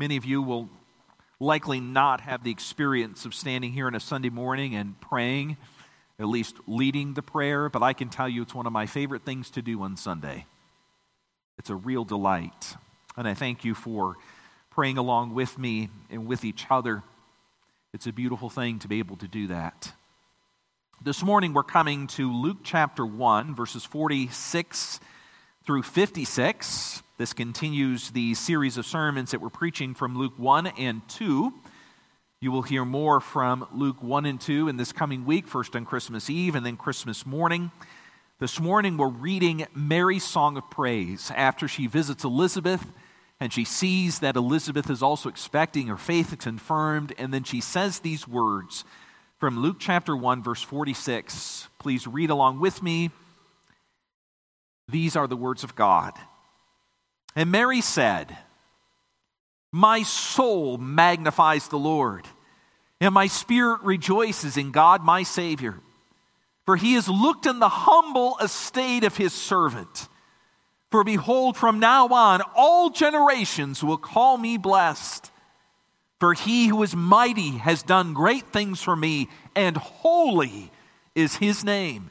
Many of you will likely not have the experience of standing here on a Sunday morning and praying, at least leading the prayer, but I can tell you it's one of my favorite things to do on Sunday. It's a real delight. And I thank you for praying along with me and with each other. It's a beautiful thing to be able to do that. This morning we're coming to Luke chapter 1, verses 46 through 56. This continues the series of sermons that we're preaching from Luke 1 and 2. You will hear more from Luke 1 and 2 in this coming week, first on Christmas Eve and then Christmas morning. This morning we're reading Mary's song of praise after she visits Elizabeth and she sees that Elizabeth is also expecting her faith is confirmed, and then she says these words from Luke chapter 1, verse 46. Please read along with me. These are the words of God. And Mary said, My soul magnifies the Lord, and my spirit rejoices in God my Savior. For he has looked in the humble estate of his servant. For behold, from now on, all generations will call me blessed. For he who is mighty has done great things for me, and holy is his name.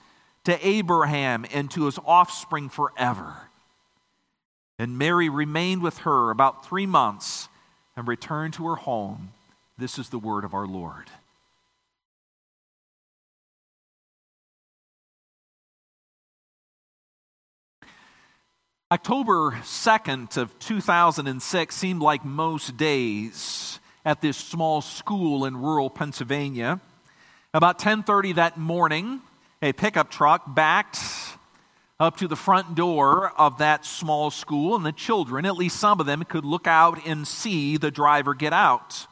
to Abraham and to his offspring forever. And Mary remained with her about three months and returned to her home. This is the word of our Lord. October 2nd of 2006 seemed like most days at this small school in rural Pennsylvania. About 10:30 that morning, a pickup truck backed up to the front door of that small school, and the children, at least some of them, could look out and see the driver get out.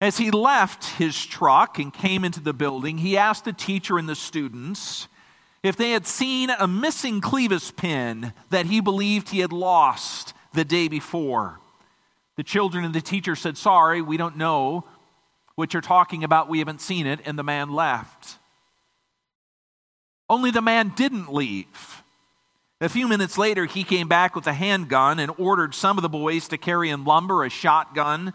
As he left his truck and came into the building, he asked the teacher and the students if they had seen a missing clevis pin that he believed he had lost the day before. The children and the teacher said, Sorry, we don't know what you're talking about, we haven't seen it, and the man left. Only the man didn't leave. A few minutes later, he came back with a handgun and ordered some of the boys to carry in lumber, a shotgun,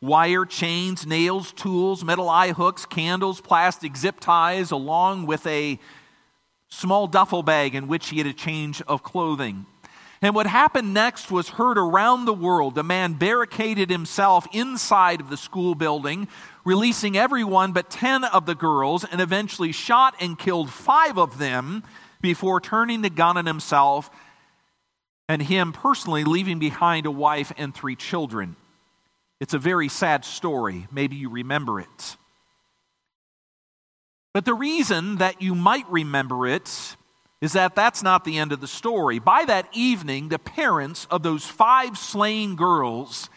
wire, chains, nails, tools, metal eye hooks, candles, plastic zip ties, along with a small duffel bag in which he had a change of clothing. And what happened next was heard around the world. The man barricaded himself inside of the school building, releasing everyone but 10 of the girls, and eventually shot and killed five of them before turning the gun on himself and him personally leaving behind a wife and three children. It's a very sad story. Maybe you remember it. But the reason that you might remember it is that that's not the end of the story. By that evening, the parents of those five slain girls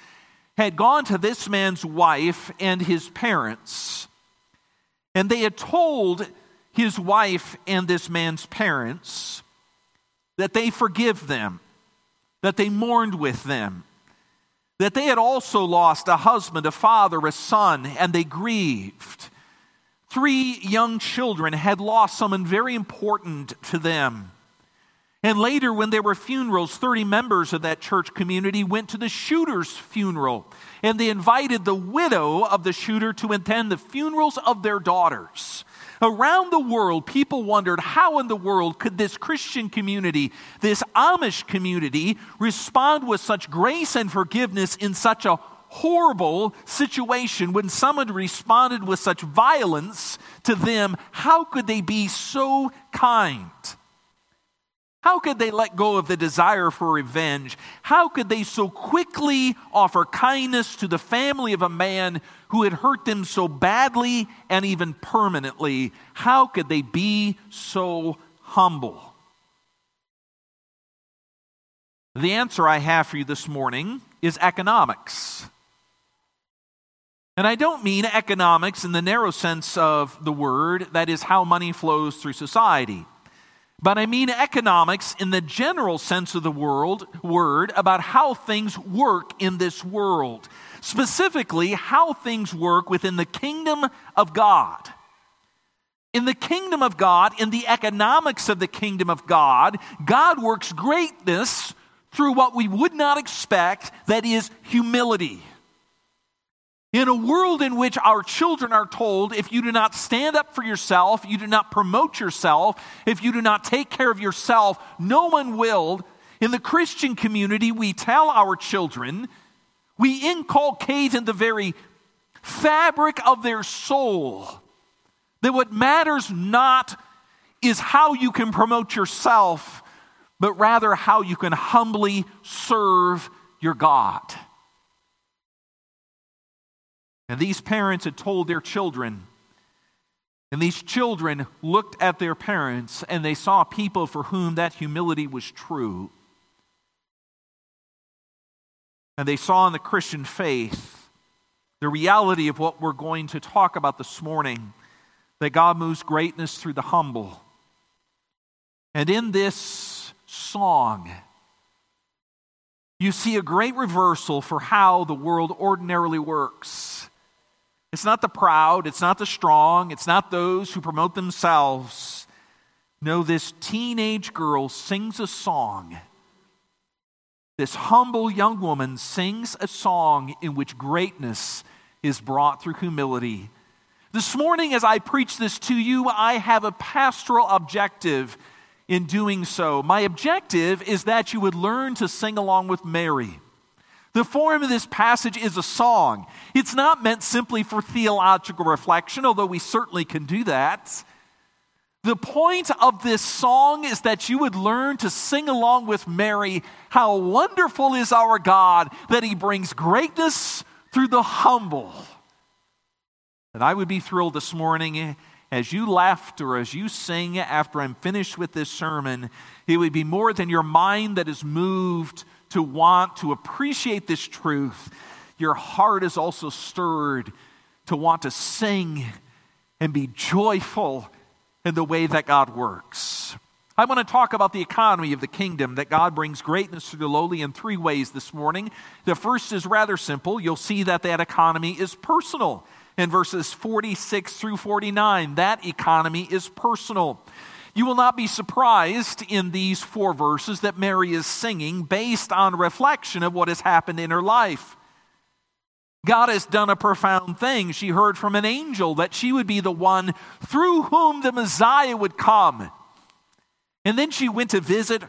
had gone to this man's wife and his parents, and they had told his wife and this man's parents that they forgive them, that they mourned with them, that they had also lost a husband, a father, a son, and they grieved. Three young children had lost someone very important to them. And later, when there were funerals, 30 members of that church community went to the shooter's funeral. And they invited the widow of the shooter to attend the funerals of their daughters. Around the world, people wondered how in the world could this Christian community, this Amish community, respond with such grace and forgiveness in such a horrible situation when someone responded with such violence to them? How could they be so kind? How could they let go of the desire for revenge? How could they so quickly offer kindness to the family of a man who had hurt them so badly and even permanently? How could they be so humble? The answer I have for you this morning is economics. And I don't mean economics in the narrow sense of the word, that is, how money flows through society. But I mean economics in the general sense of the world, word about how things work in this world. Specifically, how things work within the kingdom of God. In the kingdom of God, in the economics of the kingdom of God, God works greatness through what we would not expect, that is, humility. In a world in which our children are told, if you do not stand up for yourself, you do not promote yourself, if you do not take care of yourself, no one will. In the Christian community, we tell our children, we inculcate in the very fabric of their soul that what matters not is how you can promote yourself, but rather how you can humbly serve your God. And these parents had told their children, and these children looked at their parents and they saw people for whom that humility was true. And they saw in the Christian faith the reality of what we're going to talk about this morning that God moves greatness through the humble. And in this song, you see a great reversal for how the world ordinarily works. It's not the proud, it's not the strong, it's not those who promote themselves. No, this teenage girl sings a song. This humble young woman sings a song in which greatness is brought through humility. This morning, as I preach this to you, I have a pastoral objective in doing so. My objective is that you would learn to sing along with Mary. The form of this passage is a song. It's not meant simply for theological reflection, although we certainly can do that. The point of this song is that you would learn to sing along with Mary how wonderful is our God that he brings greatness through the humble. And I would be thrilled this morning as you left or as you sing after I'm finished with this sermon, it would be more than your mind that is moved to want to appreciate this truth, your heart is also stirred to want to sing and be joyful in the way that God works. I want to talk about the economy of the kingdom, that God brings greatness to the lowly in three ways this morning. The first is rather simple. You'll see that that economy is personal in verses 46 through 49. That economy is personal. You will not be surprised in these four verses that Mary is singing based on reflection of what has happened in her life. God has done a profound thing. She heard from an angel that she would be the one through whom the Messiah would come. And then she went to visit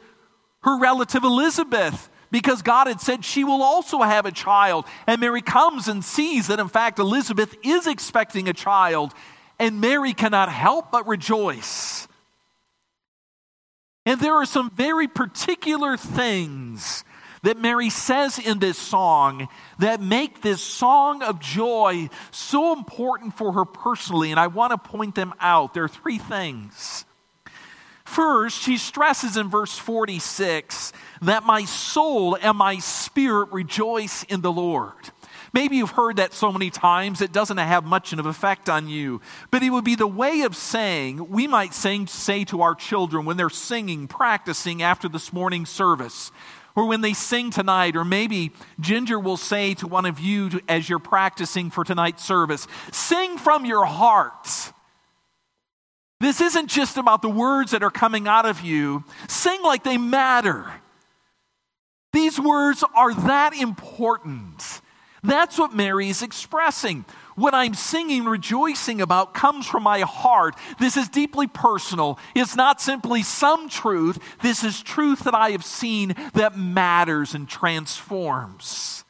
her relative Elizabeth because God had said she will also have a child. And Mary comes and sees that, in fact, Elizabeth is expecting a child. And Mary cannot help but rejoice. And there are some very particular things that Mary says in this song that make this song of joy so important for her personally, and I want to point them out. There are three things. First, she stresses in verse 46 that my soul and my spirit rejoice in the Lord. Maybe you've heard that so many times it doesn't have much of an effect on you. But it would be the way of saying, we might sing, say to our children when they're singing, practicing after this morning service, or when they sing tonight, or maybe Ginger will say to one of you to, as you're practicing for tonight's service, sing from your heart. This isn't just about the words that are coming out of you, sing like they matter. These words are that important. That's what Mary is expressing. What I'm singing, rejoicing about, comes from my heart. This is deeply personal. It's not simply some truth. This is truth that I have seen that matters and transforms.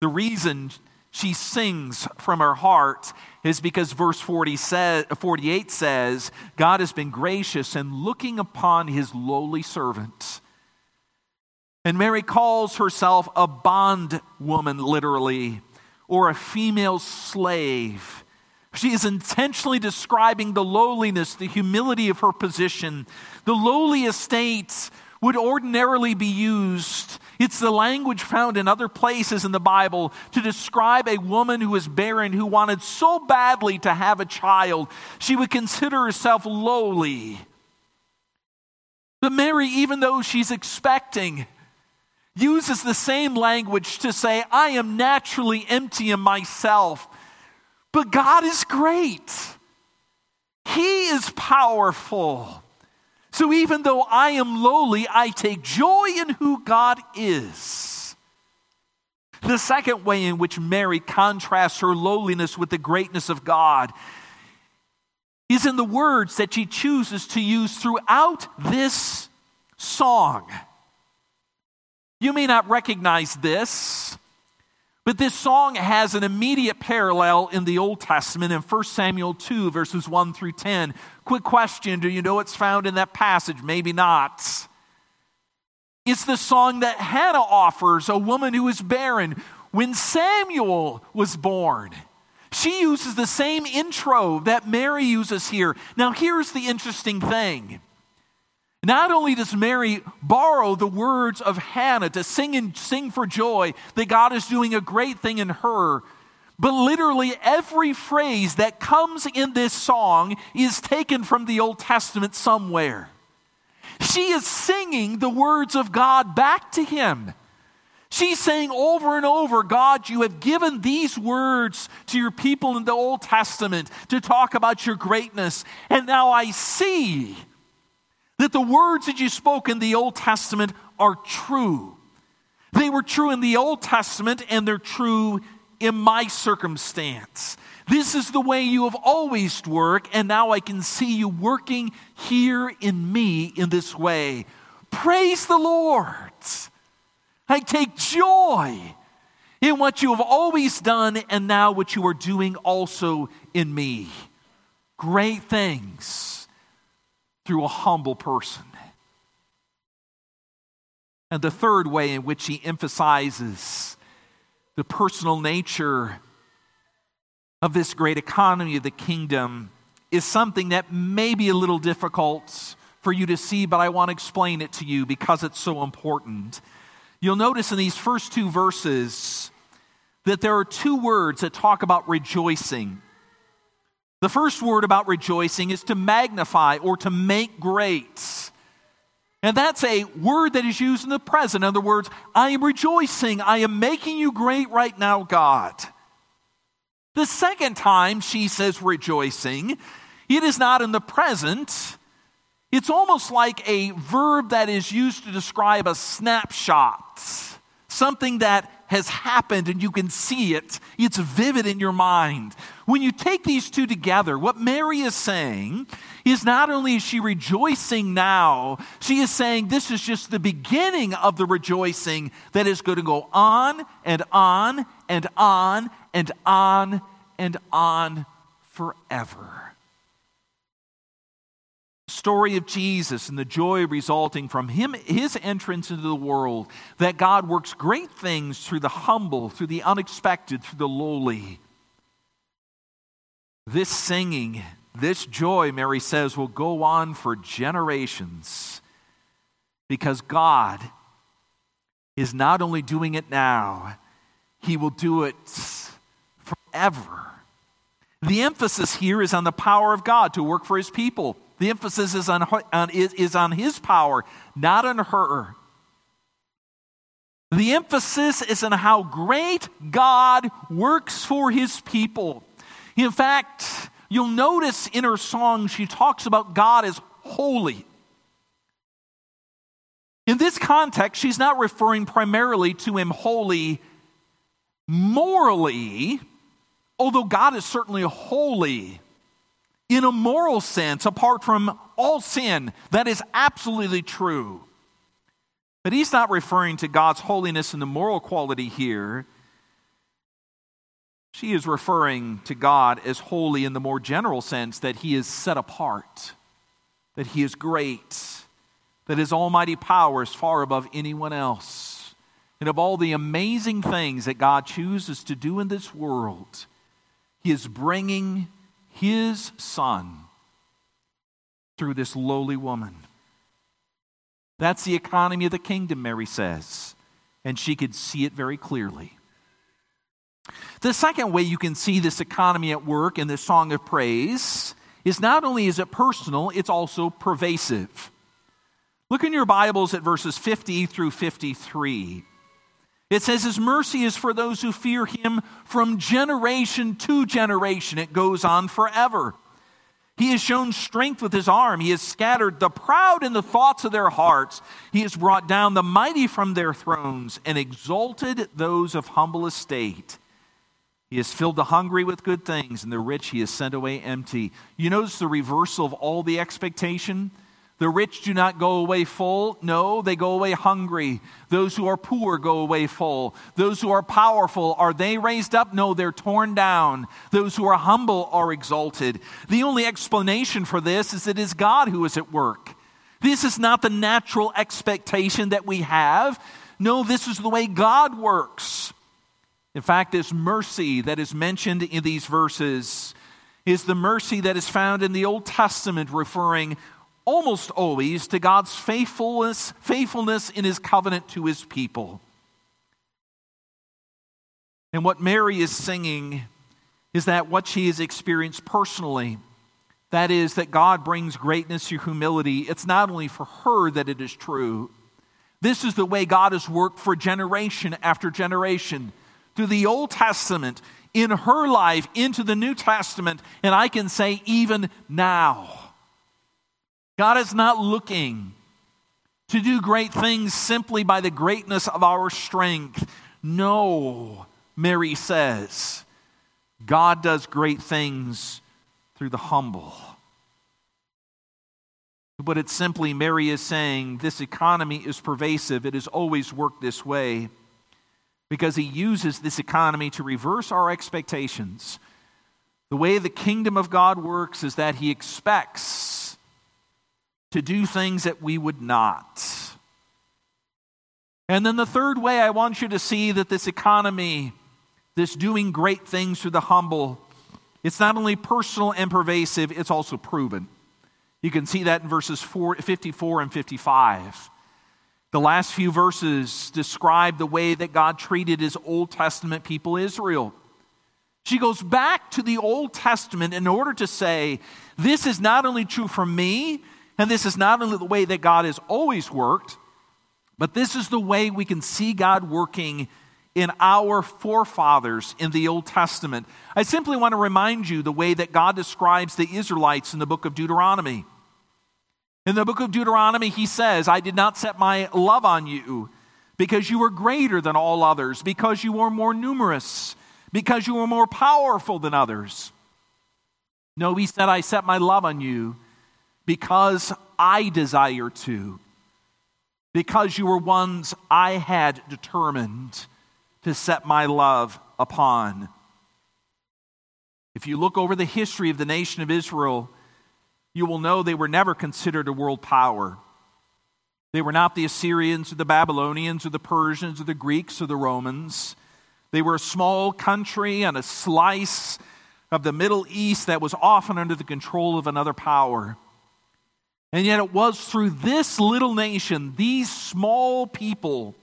The reason she sings from her heart is because verse 40 says, 48 says, God has been gracious in looking upon his lowly servant. And Mary calls herself a bondwoman, literally, or a female slave. She is intentionally describing the lowliness, the humility of her position. The lowly estate would ordinarily be used. It's the language found in other places in the Bible to describe a woman who was barren, who wanted so badly to have a child, she would consider herself lowly. But Mary, even though she's expecting, uses the same language to say, I am naturally empty in myself, but God is great. He is powerful. So even though I am lowly, I take joy in who God is. The second way in which Mary contrasts her lowliness with the greatness of God is in the words that she chooses to use throughout this song. You may not recognize this, but this song has an immediate parallel in the Old Testament in 1 Samuel 2, verses 1 through 10. Quick question Do you know what's found in that passage? Maybe not. It's the song that Hannah offers, a woman who is barren, when Samuel was born. She uses the same intro that Mary uses here. Now, here's the interesting thing not only does Mary borrow the words of Hannah to sing and sing for joy that God is doing a great thing in her, but literally every phrase that comes in this song is taken from the Old Testament somewhere. She is singing the words of God back to him. She's saying over and over, God, you have given these words to your people in the Old Testament to talk about your greatness. And now I see that the words that you spoke in the Old Testament are true. They were true in the Old Testament and they're true in my circumstance. This is the way you have always worked, and now I can see you working here in me in this way. Praise the Lord. I take joy in what you have always done and now what you are doing also in me. Great things through a humble person. And the third way in which he emphasizes the personal nature of this great economy of the kingdom is something that may be a little difficult for you to see, but I want to explain it to you because it's so important. You'll notice in these first two verses that there are two words that talk about rejoicing. The first word about rejoicing is to magnify or to make great. And that's a word that is used in the present. In other words, I am rejoicing. I am making you great right now, God. The second time she says rejoicing, it is not in the present. It's almost like a verb that is used to describe a snapshot, something that has happened and you can see it. It's vivid in your mind. When you take these two together, what Mary is saying is not only is she rejoicing now, she is saying this is just the beginning of the rejoicing that is going to go on and on and on and on and on forever story of Jesus and the joy resulting from him his entrance into the world that God works great things through the humble, through the unexpected, through the lowly. This singing, this joy, Mary says, will go on for generations because God is not only doing it now, He will do it forever. The emphasis here is on the power of God to work for His people. The emphasis is on, on, is, on his power, not on her. The emphasis is on how great God works for his people. In fact, you'll notice in her song, she talks about God as holy. In this context, she's not referring primarily to him holy morally, although God is certainly holy in a moral sense, apart from all sin. That is absolutely true. But he's not referring to God's holiness and the moral quality here. She is referring to God as holy in the more general sense that he is set apart, that he is great, that his almighty power is far above anyone else. And of all the amazing things that God chooses to do in this world, he is bringing his son through this lowly woman. That's the economy of the kingdom, Mary says. And she could see it very clearly. The second way you can see this economy at work in this song of praise is not only is it personal, it's also pervasive. Look in your Bibles at verses 50 through 53. It says, His mercy is for those who fear Him from generation to generation. It goes on forever. He has shown strength with his arm. He has scattered the proud in the thoughts of their hearts. He has brought down the mighty from their thrones and exalted those of humble estate. He has filled the hungry with good things, and the rich he has sent away empty. You notice the reversal of all the expectation? The rich do not go away full. No, they go away hungry. Those who are poor go away full. Those who are powerful, are they raised up? No, they're torn down. Those who are humble are exalted. The only explanation for this is it is God who is at work. This is not the natural expectation that we have. No, this is the way God works. In fact, this mercy that is mentioned in these verses is the mercy that is found in the Old Testament, referring almost always to God's faithfulness, faithfulness in his covenant to his people. And what Mary is singing is that what she has experienced personally, that is, that God brings greatness through humility, it's not only for her that it is true. This is the way God has worked for generation after generation through the Old Testament, in her life, into the New Testament, and I can say even now. God is not looking to do great things simply by the greatness of our strength. No, Mary says, God does great things through the humble. But it's simply, Mary is saying, this economy is pervasive. It has always worked this way because he uses this economy to reverse our expectations. The way the kingdom of God works is that he expects to do things that we would not. And then the third way I want you to see that this economy, this doing great things for the humble, it's not only personal and pervasive, it's also proven. You can see that in verses 4, 54 and 55. The last few verses describe the way that God treated his Old Testament people, Israel. She goes back to the Old Testament in order to say, This is not only true for me, and this is not only the way that God has always worked, but this is the way we can see God working in our forefathers in the Old Testament. I simply want to remind you the way that God describes the Israelites in the book of Deuteronomy. In the book of Deuteronomy, he says, I did not set my love on you because you were greater than all others, because you were more numerous, because you were more powerful than others. No, he said, I set my love on you because I desire to, because you were ones I had determined to set my love upon. If you look over the history of the nation of Israel, you will know they were never considered a world power. They were not the Assyrians or the Babylonians or the Persians or the Greeks or the Romans. They were a small country on a slice of the Middle East that was often under the control of another power. And yet, it was through this little nation, these small people,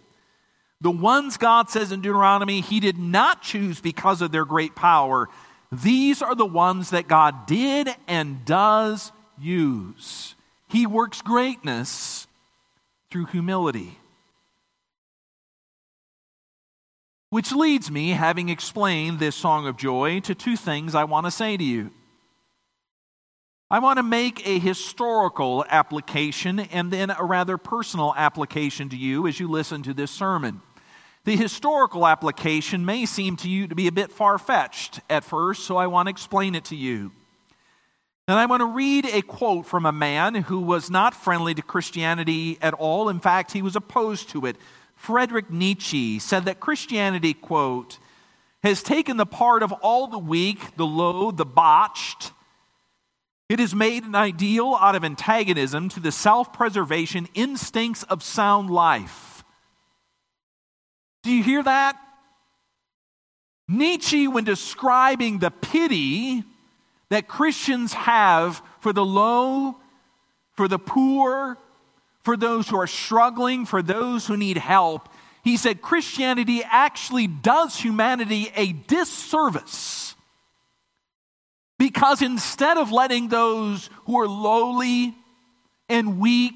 the ones God says in Deuteronomy He did not choose because of their great power. These are the ones that God did and does use. He works greatness through humility. Which leads me, having explained this song of joy, to two things I want to say to you. I want to make a historical application and then a rather personal application to you as you listen to this sermon. The historical application may seem to you to be a bit far fetched at first, so I want to explain it to you. And I want to read a quote from a man who was not friendly to Christianity at all. In fact, he was opposed to it. Friedrich Nietzsche said that Christianity, quote, has taken the part of all the weak, the low, the botched, it has made an ideal out of antagonism to the self preservation instincts of sound life. Do you hear that? Nietzsche, when describing the pity that Christians have for the low, for the poor, for those who are struggling, for those who need help, he said Christianity actually does humanity a disservice. Because instead of letting those who are lowly and weak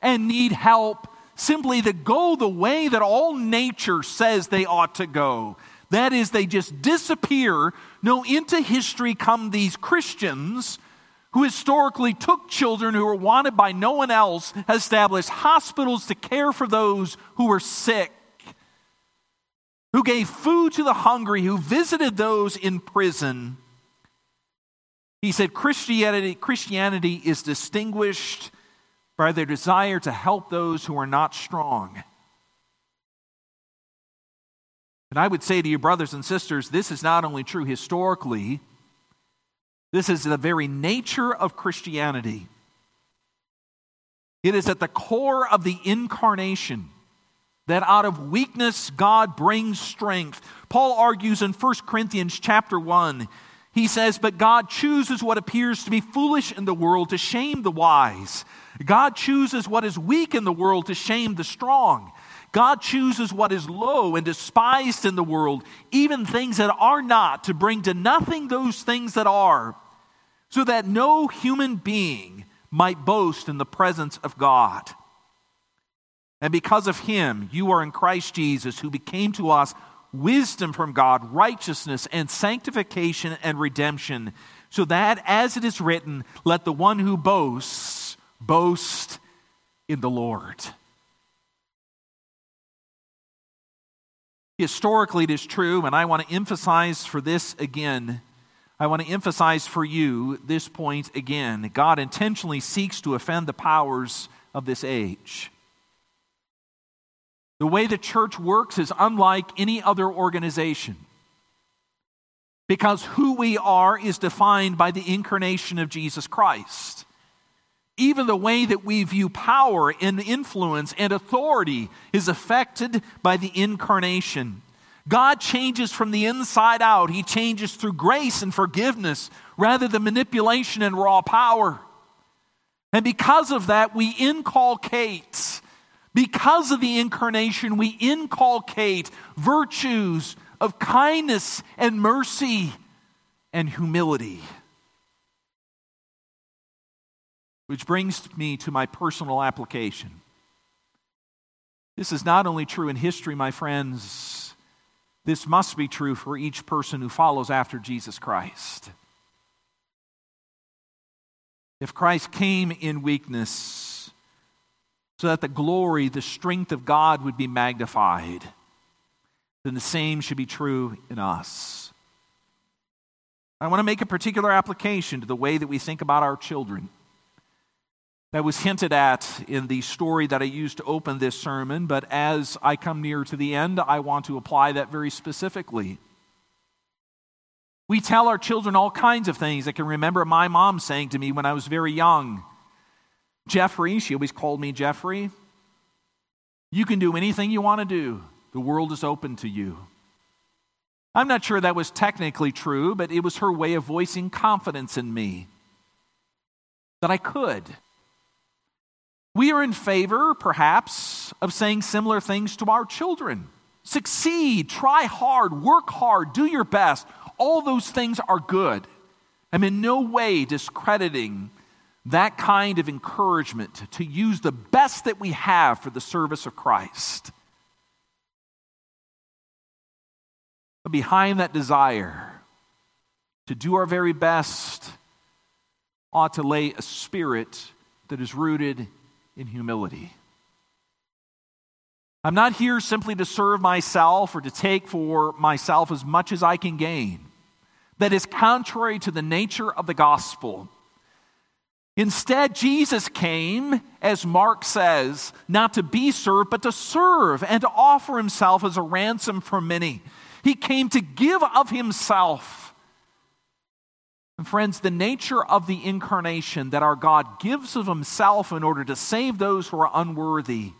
and need help simply to go the way that all nature says they ought to go, that is, they just disappear. No, into history come these Christians who historically took children who were wanted by no one else, established hospitals to care for those who were sick, who gave food to the hungry, who visited those in prison. He said Christianity, Christianity is distinguished by their desire to help those who are not strong. And I would say to you, brothers and sisters, this is not only true historically, this is the very nature of Christianity. It is at the core of the incarnation that out of weakness God brings strength. Paul argues in 1 Corinthians chapter 1. He says, But God chooses what appears to be foolish in the world to shame the wise. God chooses what is weak in the world to shame the strong. God chooses what is low and despised in the world, even things that are not, to bring to nothing those things that are, so that no human being might boast in the presence of God. And because of him, you are in Christ Jesus, who became to us wisdom from God, righteousness and sanctification and redemption, so that, as it is written, let the one who boasts boast in the Lord. Historically, it is true, and I want to emphasize for this again. I want to emphasize for you this point again. God intentionally seeks to offend the powers of this age. The way the church works is unlike any other organization because who we are is defined by the incarnation of Jesus Christ. Even the way that we view power and influence and authority is affected by the incarnation. God changes from the inside out. He changes through grace and forgiveness rather than manipulation and raw power. And because of that, we inculcate, because of the incarnation, we inculcate virtues of kindness and mercy and humility. Which brings me to my personal application. This is not only true in history, my friends, this must be true for each person who follows after Jesus Christ. If Christ came in weakness so that the glory, the strength of God would be magnified, then the same should be true in us. I want to make a particular application to the way that we think about our children that was hinted at in the story that I used to open this sermon, but as I come near to the end, I want to apply that very specifically. We tell our children all kinds of things. I can remember my mom saying to me when I was very young, Jeffrey, she always called me Jeffrey, you can do anything you want to do. The world is open to you. I'm not sure that was technically true, but it was her way of voicing confidence in me that I could. We are in favor, perhaps, of saying similar things to our children. Succeed, try hard, work hard, do your best. All those things are good. I'm in no way discrediting that kind of encouragement to use the best that we have for the service of Christ. But behind that desire to do our very best ought to lay a spirit that is rooted in humility. I'm not here simply to serve myself or to take for myself as much as I can gain. That is contrary to the nature of the gospel. Instead, Jesus came, as Mark says, not to be served, but to serve and to offer himself as a ransom for many. He came to give of himself and friends, the nature of the incarnation that our God gives of himself in order to save those who are unworthy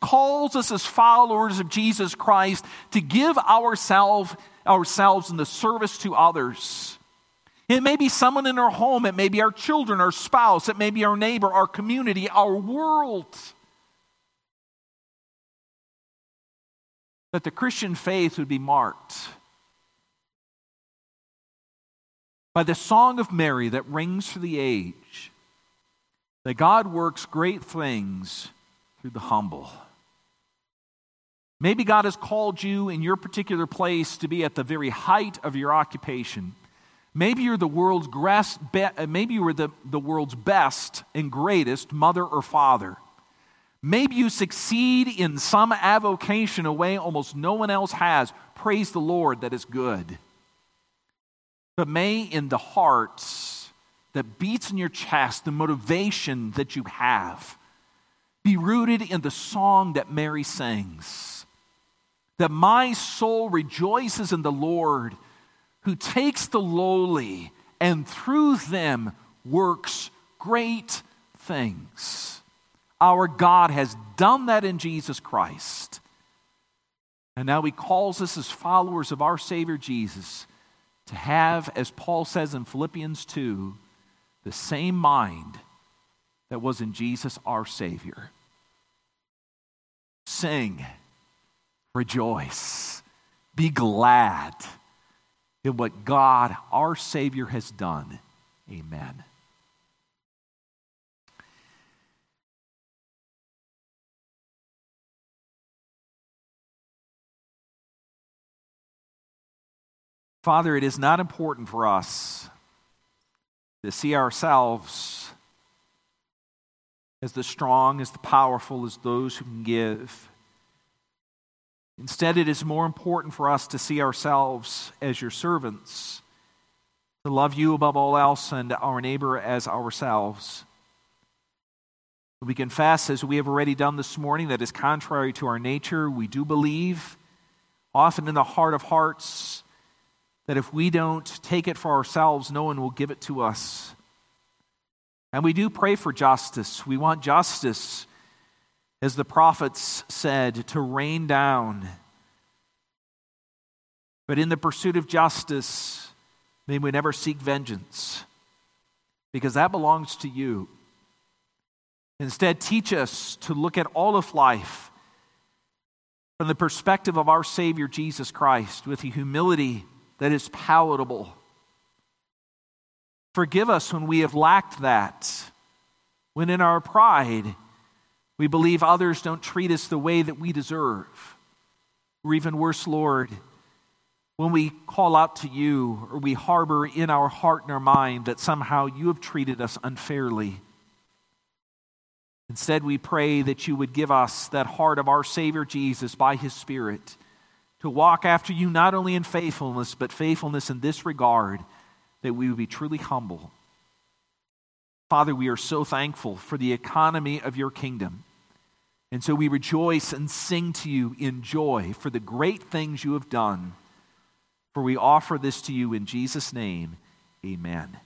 calls us as followers of Jesus Christ to give ourselves ourselves in the service to others. It may be someone in our home, it may be our children, our spouse, it may be our neighbor, our community, our world. That the Christian faith would be marked by the song of Mary that rings through the age, that God works great things through the humble. Maybe God has called you in your particular place to be at the very height of your occupation. Maybe you're the world's uh, maybe you were the, the world's best and greatest mother or father. Maybe you succeed in some avocation a way almost no one else has. Praise the Lord, that is good. But may in the heart that beats in your chest, the motivation that you have, be rooted in the song that Mary sings. That my soul rejoices in the Lord who takes the lowly and through them works great things. Our God has done that in Jesus Christ. And now he calls us as followers of our Savior Jesus to have, as Paul says in Philippians 2, the same mind that was in Jesus our Savior. Sing, rejoice, be glad in what God, our Savior, has done. Amen. Father, it is not important for us to see ourselves as the strong, as the powerful, as those who can give. Instead, it is more important for us to see ourselves as your servants, to love you above all else and our neighbor as ourselves. We confess, as we have already done this morning, that is contrary to our nature. We do believe, often in the heart of hearts, that if we don't take it for ourselves, no one will give it to us. And we do pray for justice. We want justice as the prophets said, to rain down. But in the pursuit of justice, may we never seek vengeance, because that belongs to you. Instead, teach us to look at all of life from the perspective of our Savior Jesus Christ with a humility that is palatable. Forgive us when we have lacked that, when in our pride, we believe others don't treat us the way that we deserve. Or even worse, Lord, when we call out to you or we harbor in our heart and our mind that somehow you have treated us unfairly. Instead, we pray that you would give us that heart of our Savior Jesus by his Spirit to walk after you not only in faithfulness, but faithfulness in this regard, that we would be truly humble. Father, we are so thankful for the economy of your kingdom. And so we rejoice and sing to you in joy for the great things you have done. For we offer this to you in Jesus' name. Amen.